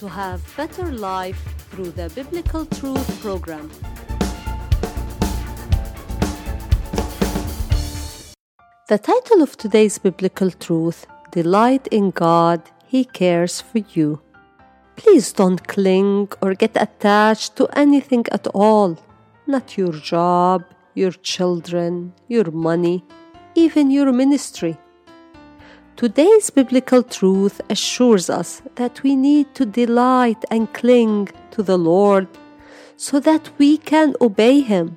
to have better life through the Biblical Truth program. The title of today's Biblical Truth Delight in God, He cares for you. Please don't cling or get attached to anything at all, not your job, your children, your money, even your ministry. Today's biblical truth assures us that we need to delight and cling to the Lord so that we can obey Him,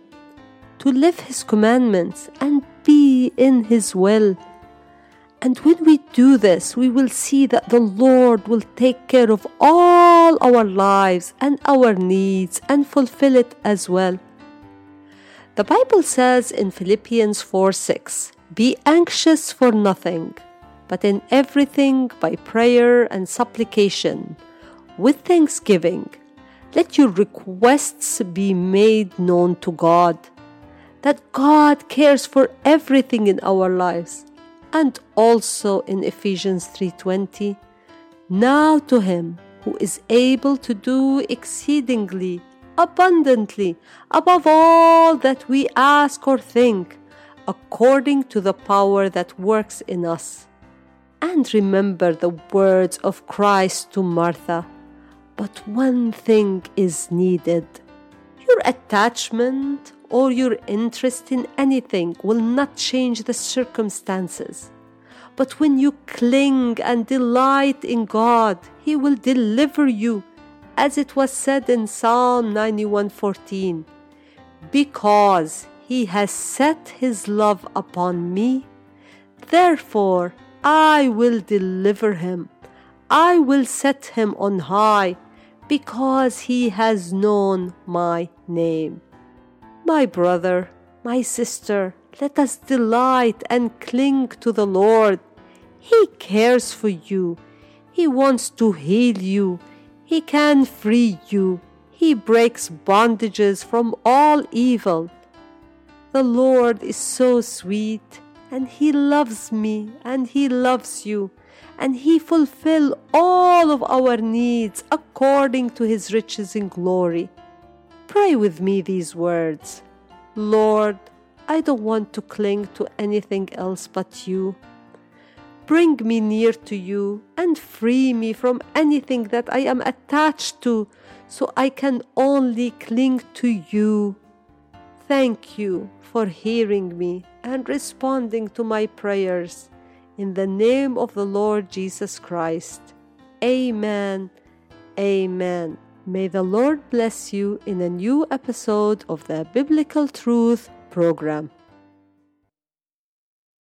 to live His commandments and be in His will. And when we do this, we will see that the Lord will take care of all our lives and our needs and fulfill it as well. The Bible says in Philippians 4 6, Be anxious for nothing, but in everything by prayer and supplication, with thanksgiving, let your requests be made known to God. That God cares for everything in our lives. And also in Ephesians 3:20, now to him who is able to do exceedingly abundantly above all that we ask or think, according to the power that works in us. And remember the words of Christ to Martha. But one thing is needed. Your attachment or your interest in anything will not change the circumstances. But when you cling and delight in God, He will deliver you as it was said in Psalm 91:14, because he has set his love upon me, therefore I will deliver him. I will set him on high, because he has known my name. My brother, my sister, let us delight and cling to the Lord. He cares for you. He wants to heal you. He can free you. He breaks bondages from all evil. The Lord is so sweet, and He loves me, and He loves you, and He fulfill all of our needs according to His riches in glory. Pray with me these words. Lord, I don't want to cling to anything else but you. Bring me near to you and free me from anything that I am attached to so I can only cling to you. Thank you for hearing me and responding to my prayers. In the name of the Lord Jesus Christ. Amen. Amen. May the Lord bless you in a new episode of the Biblical Truth program.